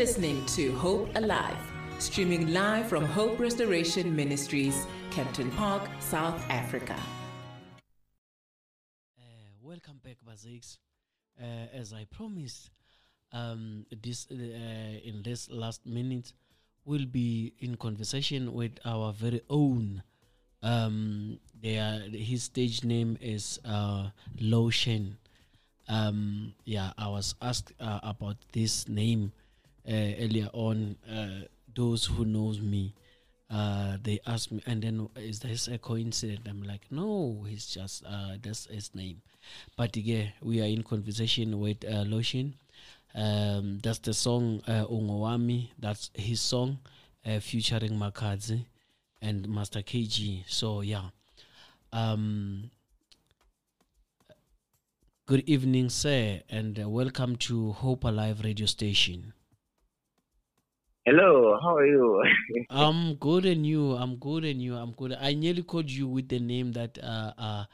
listening to Hope Alive, streaming live from Hope Restoration Ministries, Kempton Park, South Africa. Uh, welcome back, Bazix. Uh, as I promised, um, this uh, in this last minute, we'll be in conversation with our very own. Um, their his stage name is uh, Lowsheen. Um, yeah, I was asked uh, about this name earlier on. Uh, those who knows me, uh, they asked me, and then is this a coincidence? I'm like, no, he's just uh, that's his name. But yeah, we are in conversation with uh, Lowsheen. Um, that's the song uh, Ungowami. That's his song, uh, featuring Makhadzi and Master KG. So yeah. Um, good evening, sir, and uh, welcome to Hope Alive radio station. Hello, how are you? I'm good and you. I'm good and you. I'm good. I nearly called you with the name that uh, uh,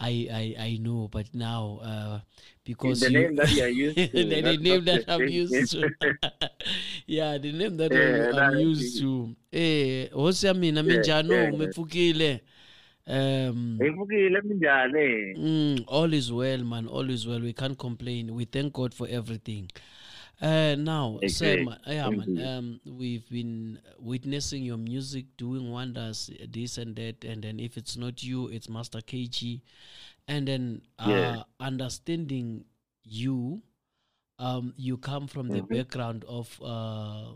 I, I I know, but now uh, because the you, name that you are used to. the, the name that I'm used to. yeah, the name that Yeah, I'm, I'm used to. Eh, hosi ya mina Yeah, minjani yeah. umepfukile? Um? Mm, all is well, man. All is well. We can't complain. We thank God for everything. Uh, now, sir, Okay. ma- yeah, man, um, we've been witnessing your music doing wonders, this and that, and then if it's not you, it's Master KG, and then uh, Yeah. understanding you, um, you come from the Mhm. background of uh,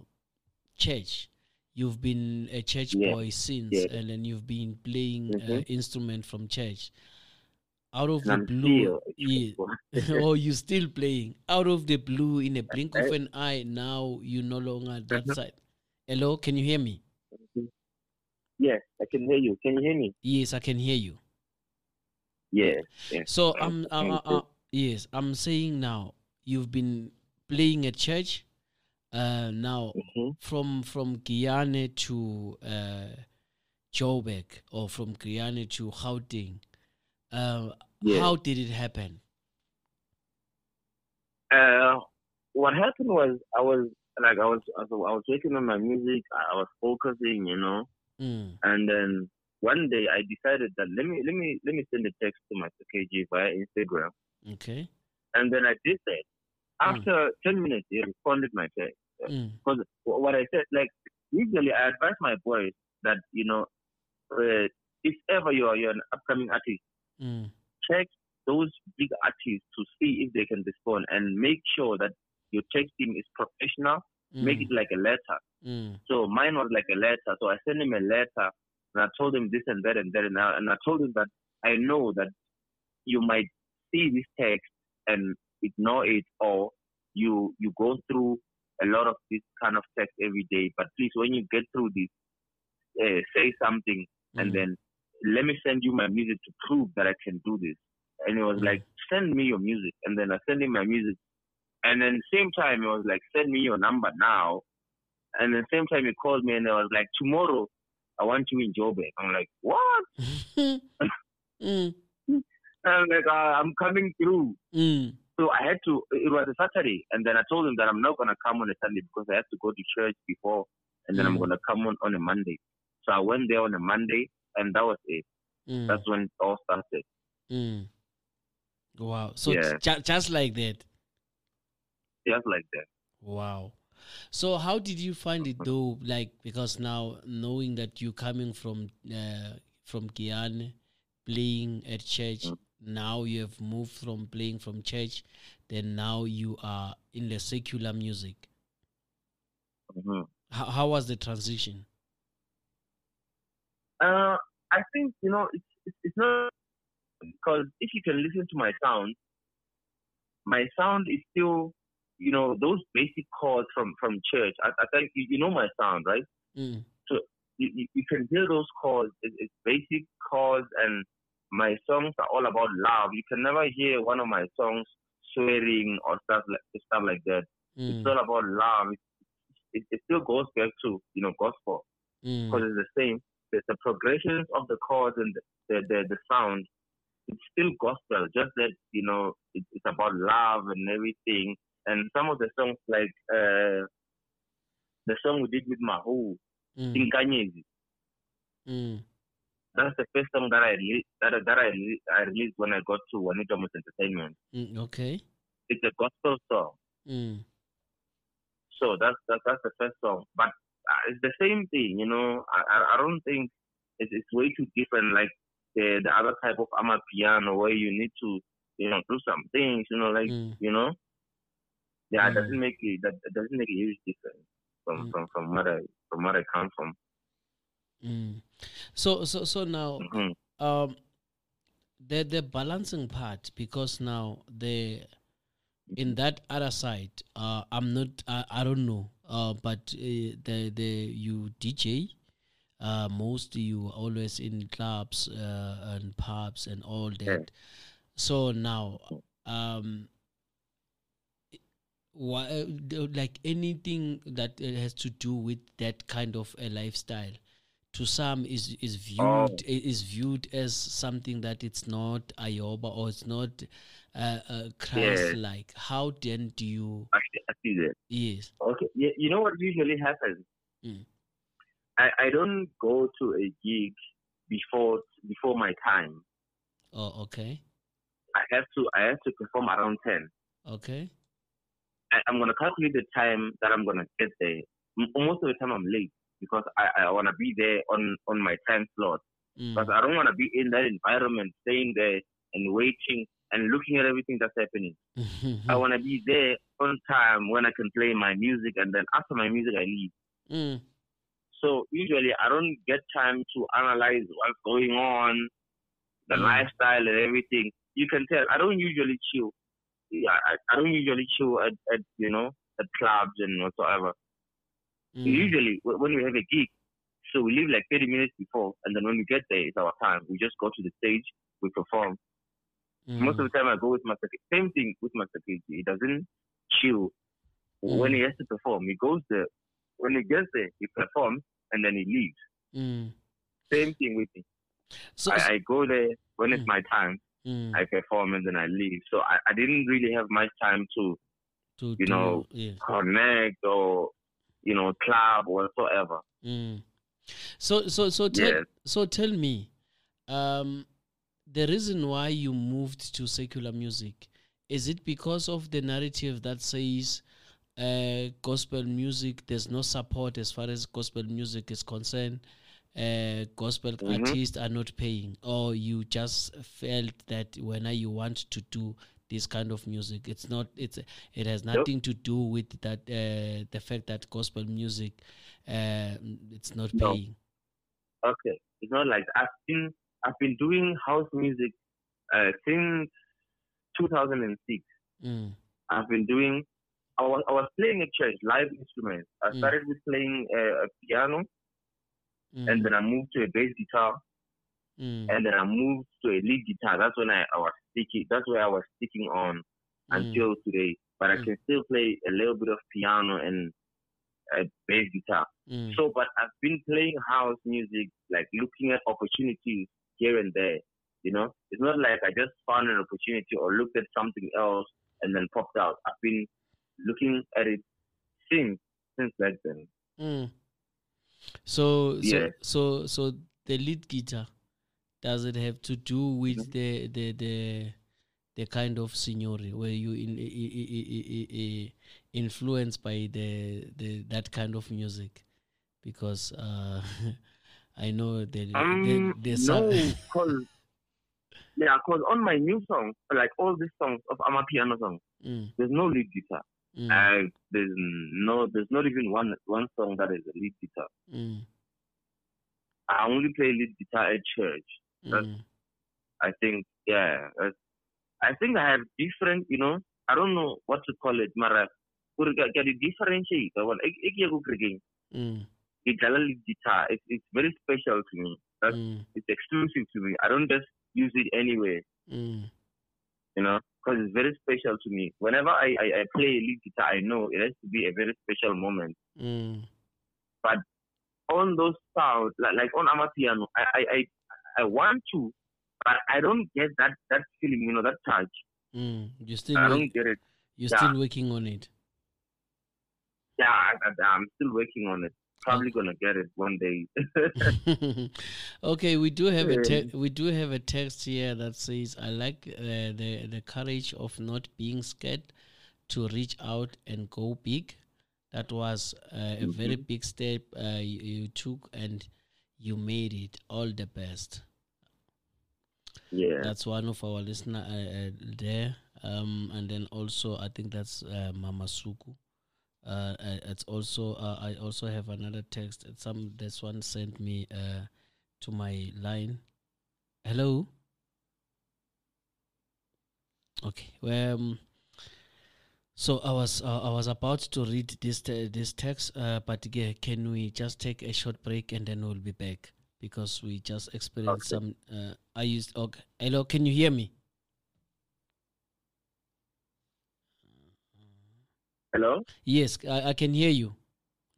church. You've been a church Yeah. boy since, Yeah. and then you've been playing uh, Mhm. instrument from church. Out of And the I'm blue, yeah. oh, you're still playing out of the blue in a blink of an eye. Now you're no longer that Mhm. side. Hello, can you hear me? Yes, I can hear you. Can you hear me? Yes, I can hear you. Yes. yes. So I'm, uh, yes, I'm saying now you've been playing at church. Uh, now Mhm. from from Giyani to uh, Joburg or from Giyani to Gauteng. Uh, Yes. How did it happen? Uh, what happened was I was like I was I was, working on my music. I was focusing, you know, Mm, and then one day I decided that let me let me let me send a text to my KG via Instagram, okay. and then I did that. After ten minutes, he responded my text. Mm, because what I said, like usually I advise my boys that you know, uh, if ever you're you're an upcoming artist, mm, check those big artists to see if they can respond and make sure that your texting is professional. Make mm, it like a letter. mm, So mine was like a letter. So I sent him a letter and I told him this and that and that and, I, and I told him that I know that you might see this text and ignore it or you you go through a lot of this kind of text every day. But please, when you get through this, uh, say something and mm. then let me send you my music to prove that I can do this. And it was Mm. like, send me your music. And then I sent him my music. And then same time, it was like, send me your number now. And then same time, he called me and I was like, tomorrow, I want you in Joburg. I'm like, what? mm, And I'm like, uh, I'm coming through. mm, So I had to, it was a Saturday. And then I told him that I'm not going to come on a Sunday because I have to go to church before. And then I'm Mm. going to come on on a Monday. So I went there on a Monday and that was it. mm, That's when it all started. mm. Wow. So Yeah. ju- just like that. Just like that. Wow. So how did you find it though? Like because now knowing that you're coming from uh, from Giyani, playing at church, Mm. now you have moved from playing from church, then now you are in the secular music. Mhm. How, how was the transition? Uh, I think you know it's it's, it's not because if you can listen to my sound, my sound is still you know those basic chords from from church. I, I think you, you know my sound, right? Mm, You, you, you can hear those chords. It, it's basic chords, and my songs are all about love. You can never hear one of my songs swearing or stuff like stuff like that. mm, It's all about love. It, it, it still goes back to you know gospel. mm, because it's the same. The, the progressions of the chords and the, the, the, sound, it's still gospel, just that, you know, it, it's about love and everything. And some of the songs like uh, the song we did with Mahu, Mm. Tinkanyezi. Mm. That's the first song that I that, that I, I released when I got to Wanitwa Mos Entertainment. Mm. Okay. It's a gospel song. Mm. So that's that's, that's the first song. But it's the same thing, you know. I I, don't think it's, it's way too different like the the other type of ama piano where you need to you know do some things, you know, like Mm. you know. Yeah, it Mm. doesn't make it that it doesn't make a huge difference from Mm. from from where I from where I come from. Mm. So so so now hmm um the the balancing part because now the in that other side uh i'm not i, I don't know uh but uh, the the you dj uh most you always in clubs uh, and pubs and all that so now um why, uh, like anything that has to do with that kind of a lifestyle to some is is viewed Oh. is viewed as something that it's not ayoba or it's not uh, uh, Christ like. How then do you see- that. yes? Okay, you, you know what usually happens? Mm. I I don't go to a gig before before my time. Oh, okay, I have to I have to perform around ten. okay, I, I'm gonna calculate the time that I'm gonna get there. Most of the time I'm late because I, I wanna be there on on my time slot. Mm. Because I don't wanna be in that environment, staying there and waiting and looking at everything that's happening. I wanna be there on time when I can play my music, and then after my music I leave. Mm. So usually I don't get time to analyze what's going on, the Mm. lifestyle and everything. You can tell I don't usually chill. Yeah, I, I don't usually chill at, at you know at clubs and whatsoever. Mm. Usually when we have a gig, so we leave like 30 minutes before, and then when we get there, it's our time. We just go to the stage, we perform. Most of Mm. the time I go with my. Same thing with Master KG. He doesn't chill when Mm. he has to perform. He goes there. When he gets there, he performs and then he leaves. Mm. Same thing with me. So, I, I go there when it's Mm. my time. mm, I perform and then I leave. So I, I didn't really have much time to to you know, yes. connect or you know club or whatsoever. Mm. So so so tell Yes. so tell me, um, the reason why you moved to secular music is it because of the narrative that says uh, gospel music there's no support as far as gospel music is concerned? Uh, gospel Mhm. artists are not paying. Or you just felt that when you want to do this kind of music it's not it's it has nothing to do with that uh, the fact that gospel music uh, it's not No. paying. Okay, it's not like I've been I've been doing house music uh, since 2006. mm, I've been doing. I was, I was playing at church live instruments. I Mm. started with playing uh, a piano, mm, and then I moved to a bass guitar, mm, and then I moved to a lead guitar. That's when I, I was sticking. That's where I was sticking on mm, until today. But I Mm. can still play a little bit of piano and a bass guitar. So, but I've been playing house music, like looking at opportunities here and there. You know, it's not like I just found an opportunity or looked at something else and then popped out. I've been looking at it since since back then. mm. so so Yeah. so so the lead guitar does it have to do with Mm-hmm. the the the the kind of scenery where you in, i- i- i- i- i- influenced by the the that kind of music because uh i know the Um, the, the no, some- cause yeah, cause on my new songs, like all these songs of Amapiano songs, Mm, there's no lead guitar. mm, Uh, there's no, there's not even one one song that is a lead guitar. mm, I only play lead guitar at church. That's- mm, I think, yeah, that's, I think I have different, you know, I don't know what to call it, Mara. Get the differentiate. Well, mm, It's lead guitar. It's, it's very special to me. That's, mm, it's exclusive to me. I don't just use it anywhere, mm, you know, because it's very special to me. Whenever I, I, I play lead guitar, I know it has to be a very special moment. mm, But On those sounds, like, like on Amapiano, I, I, I, I want to, but I don't get that, that feeling, you know, that touch. mm. you still I work- don't get it. you're yeah. still working on it Yeah, I, I'm still working on it. Probably gonna get it one day. okay, we do have a te- we do have a text here that says, "I like uh, the the courage of not being scared to reach out and go big. That was uh, a mm-hmm. very big step uh, you, you took, and you made it. All the best." Yeah, that's one of our listener uh, uh, there. Um, and then also I think that's uh, Mama Suku. Uh, it's also uh, I also have another text. Some this one sent me uh, to my line. Hello. Okay. Well, um, so I was uh, I was about to read this te- this text, uh, but yeah, can we just take a short break and then we'll be back because we just experienced okay. some. Uh, I used okay. Hello, can you hear me? Hello? Yes, I, I, can hear you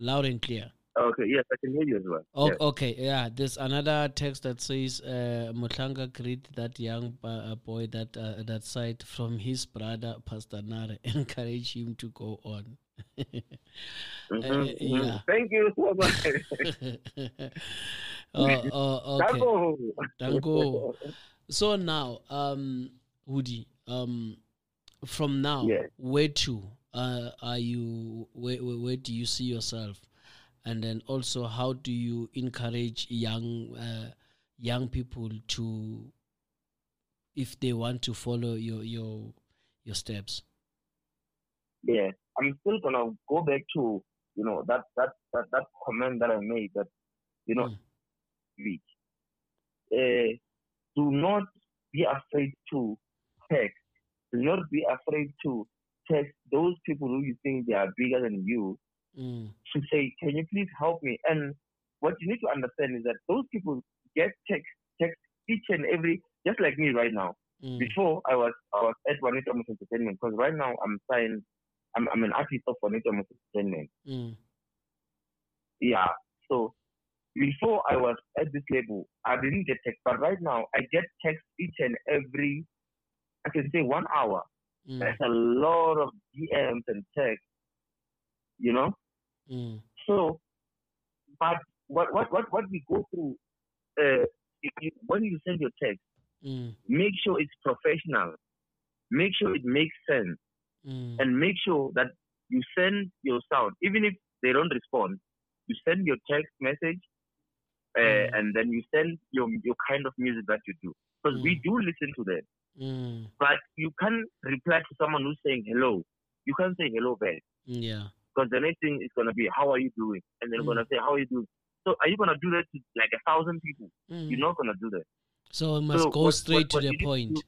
loud and clear. Okay, yes, I can hear you as well. Oh, yes. Okay, yeah. There's another text that says uh, Mutlanga greet that young uh, boy that uh, that side from his brother Pastor Nare, encourage him to go on. mm-hmm, uh, mm-hmm. yeah. Thank you so much. oh, oh, okay. Dango. So now, um, Woody, um, from now, yes. where to? Uh, are you where, where do you see yourself? And then also how do you encourage young uh, young people to if they want to follow your your your steps? Yeah i'm still gonna go back to you know that that that, that comment that i made that you know mm. uh, do not be afraid to text. Do not be afraid to text those people who you think they are bigger than you mm. to say, "Can you please help me?" And what you need to understand is that those people get text text each and every, just like me right now. Mm. Before I was I was at Wanitwa Mos Entertainment because right now I'm signed. I'm I'm an artist of Wanitwa Mos Entertainment. Mm. Yeah. So before I was at this label, I didn't get text, but right now I get text each and every. I can say one hour Mm. There's a lot of DMs and texts, you know. Mm. So, but what what what what we go through, uh, you, when you send your text, mm. make sure it's professional, make sure it makes sense, mm. and make sure that you send your sound, even if they don't respond. You send your text message, uh, mm. and then you send your your kind of music that you do, because we mm. do listen to them. Mm. But you can't reply to someone who's saying hello. You can't say hello back. Yeah. Because the next thing is gonna be how are you doing, and then mm. gonna say how are you doing. So are you gonna do that to like a thousand people? Mm. You're not gonna do that. So it must so go what, straight what, what to the point. To,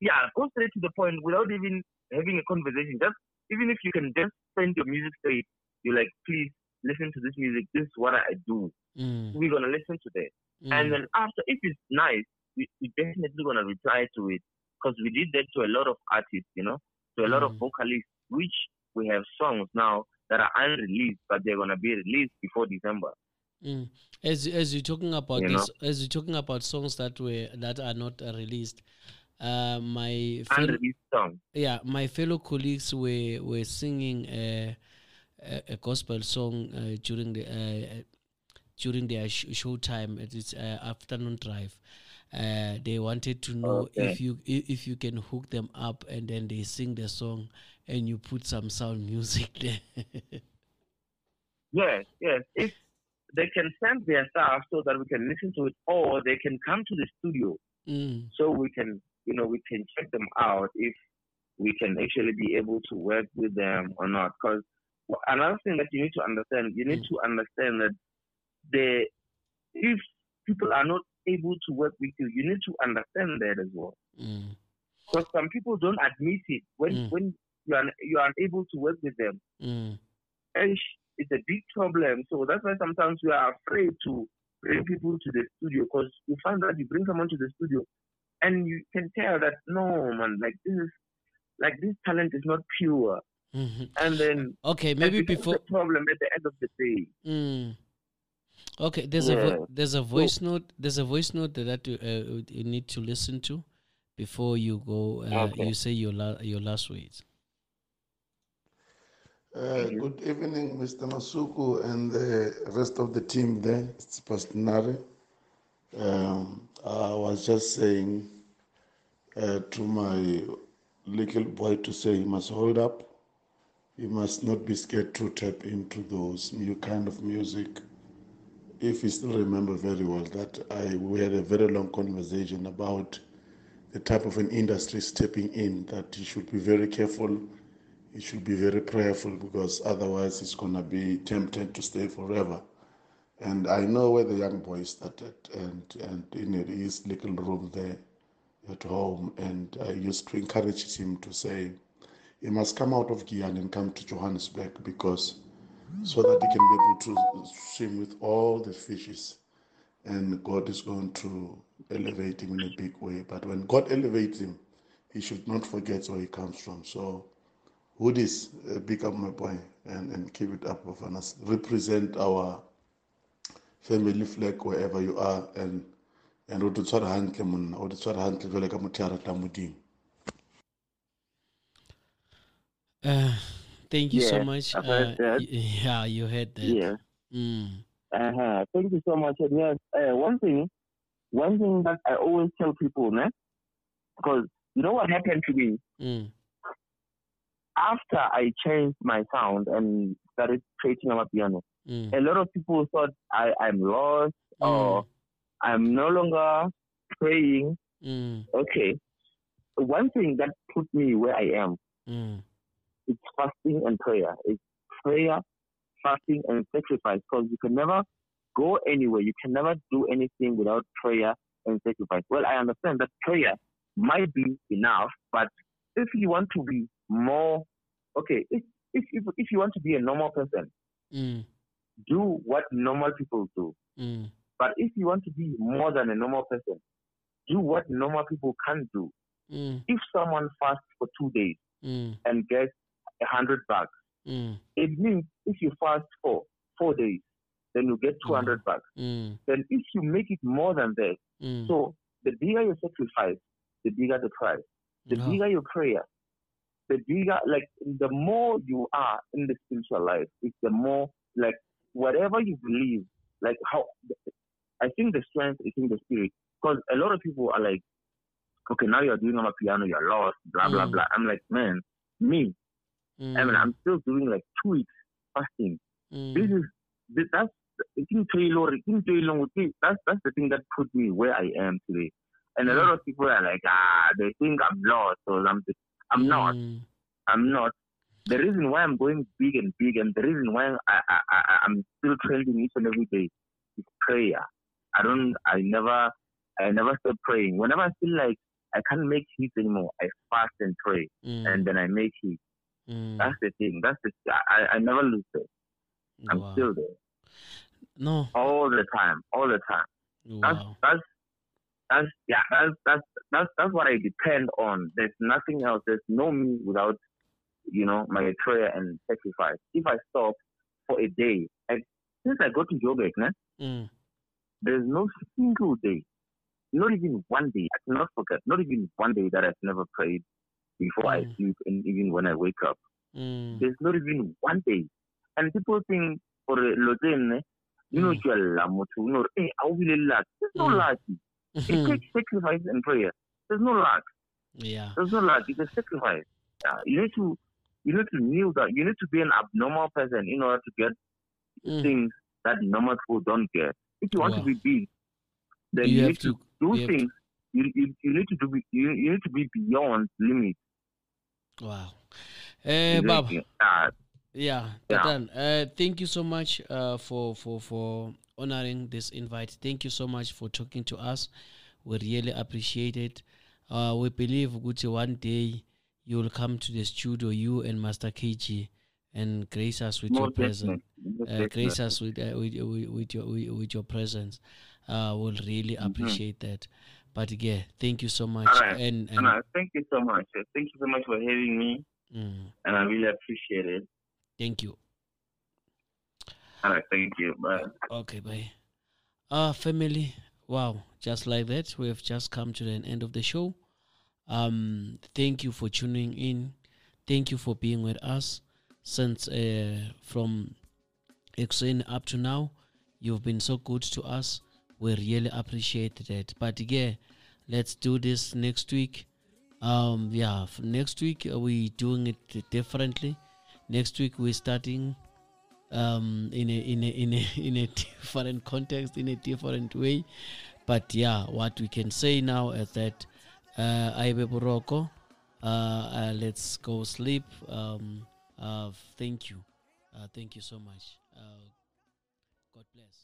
yeah, go straight to the point without even having a conversation. Just even if you can just send your music straight, you're like, please listen to this music. This is what I do. Mm. We're gonna listen to that. Mm. And then after, if it's nice, we, we definitely to reply to it because we did that to a lot of artists, you know, to a lot of mm. vocalists, which we have songs now that are unreleased, but they're going to be released before December. Mm. As as you're talking about you this, know? as you're talking about songs that were that are not released, uh, my fellow, song. yeah, my fellow colleagues were were singing a, a, a gospel song uh, during the uh, during their sh- show time. It's uh, afternoon drive, uh, they wanted to know okay. if you if you can hook them up and then they sing the song and you put some sound music there. yes, yes. If they can send their stuff so that we can listen to it, or they can come to the studio mm. so we can, you know, we can check them out if we can actually be able to work with them or not. Because another thing that you need to understand, you need mm. to understand that the if people are not able to work with you, you need to understand that as well. Mm. Because some people don't admit it when mm. when you are you are unable to work with them, mm. and it's a big problem. So that's why sometimes we are afraid to bring people to the studio because you find that you bring someone to the studio, and you can tell that no man, like this is like this talent is not pure. Mm-hmm. And then okay, maybe before the problem at the end of the day. Mm. Okay, there's yeah. a vo- there's a voice so, note there's a voice note that you, uh, you need to listen to before you go. Uh, okay. You say your la- your last words. Uh, good evening, Mr. Masuku and the rest of the team there. It's Pastor Nare. Um, I was just saying uh, to my little boy to say he must hold up. He must not be scared to tap into those new kind of music. If you still remember very well that I we had a very long conversation about the type of an industry stepping in that he should be very careful he should be very prayerful because otherwise going to be tempted to stay forever. And I know where the young boy started and, and in his little room there at home. And I used to encourage him to say, he must come out of Giyani and come to Johannesburg because so that he can be able to swim with all the fishes. And God is going to elevate him in a big way. But when God elevates him, he should not forget where he comes from. So Hoodies, uh, pick up my boy and, and keep it up of us. Represent our family flag wherever you are and and o te tshwara hantle monna o te tshwara hantle jwale ka motho thank you so much. Uh, yeah, you heard that. Yeah. Mm. Uh-huh. Thank you so much. And yes, uh, one thing, one thing that I always tell people, man, because you know what happened to me Mm. after I changed my sound and started creating on my piano. Mm. A lot of people thought I, I'm lost or I'm no longer praying. Mm. Okay. One thing that put me where I am Is fasting and prayer. It's prayer, fasting, and sacrifice. Because you can never go anywhere. You can never do anything without prayer and sacrifice. Well, I understand that prayer might be enough, but if you want to be more, okay, if if if, if you want to be a normal person, Mm. do what normal people do. Mm. But if you want to be more than a normal person, do what normal people can't do. Mm. If someone fasts for two days Mm. and gets a hundred bucks, Mm. it means if you fast for four days, then you get 200 bucks. Mm. Then if you make it more than that, Mm. so the bigger your sacrifice, the bigger the price. The bigger your prayer, the bigger, like, the more you are in the spiritual life, it's the more, like, whatever you believe, like, how, I think the strength is in the spirit. Because a lot of people are like, okay, now you're doing on a piano, you're lost, blah, blah, Mm. blah. I'm like, man, me, Mm. I mean, I'm still doing like two weeks fasting. Mm. This is, this, that's, I think Taylor, I think Taylor would say that's, that's the thing that put me where I am today. And a lot of people are like, ah, they think I'm lost or something. I'm not. Mm. I'm not. The reason why I'm going big and big, and the reason why I, I, I, I'm still trending each and every day is prayer. I don't, I never, I never stop praying. Whenever I feel like I can't make heat anymore, I fast and pray, Mm. and then I make heat. Mm. That's the thing. That's the. I, I never lose it. I'm Wow. still there No. all the time, all the time. That's Wow. that's that's yeah. That's that's that's that's what I depend on. There's nothing else. There's no me without you know my prayer and sacrifice. If I stop for a day, and since I go to Joburg, né, Mm. there's no single day, not even one day. I cannot forget. Not even one day that I've never prayed before I Mm. sleep and even when I wake up. Mm. There's not even one day. And people think for Lotene, you know, Mm. Lamotu, no, hey, I will be luck. There's no Mm. luck. It takes sacrifice and prayer. There's no luck. yeah. There's no luck. It's a sacrifice. Uh, you need to, you need to kneel down. You need to be an abnormal person in order to get Mm. things that normal people don't get. If you want Wow. to be big, then You you, have need to, to- do you have to- things. You, you, you need to do. You, you need to be beyond limits. Wow. Eh. Uh, Yeah, Yeah. Uh, thank you so much uh, for, for, for honoring this invite. Thank you so much for talking to us. We really appreciate it. Uh, we believe Gucci one day you will come to the studio, you and Master KG, and grace us with your presence. Uh, grace us with, uh, with, with, with, your, with, with your presence. Uh, we'll really appreciate that. But yeah, thank you so much. All right. And, and thank you so much. Thank you so much for having me, mm, and I really appreciate it. thank you. All right, thank you. Bye. Okay, bye. Uh family, wow, just like that, we have just come to the end of the show. Um, thank you for tuning in. Thank you for being with us. since uh, from Exane up to now. You've been so good to us. We really appreciate that. But yeah, let's do this next week. Um, yeah, f- next week uh, we doing it differently. Next week we're starting um, in a in a in a in a different context, in a different way. But yeah, what we can say now is that uh, Aibe Boroko, uh, uh, let's go sleep. Um, uh, thank you, uh, thank you so much. Uh, God bless.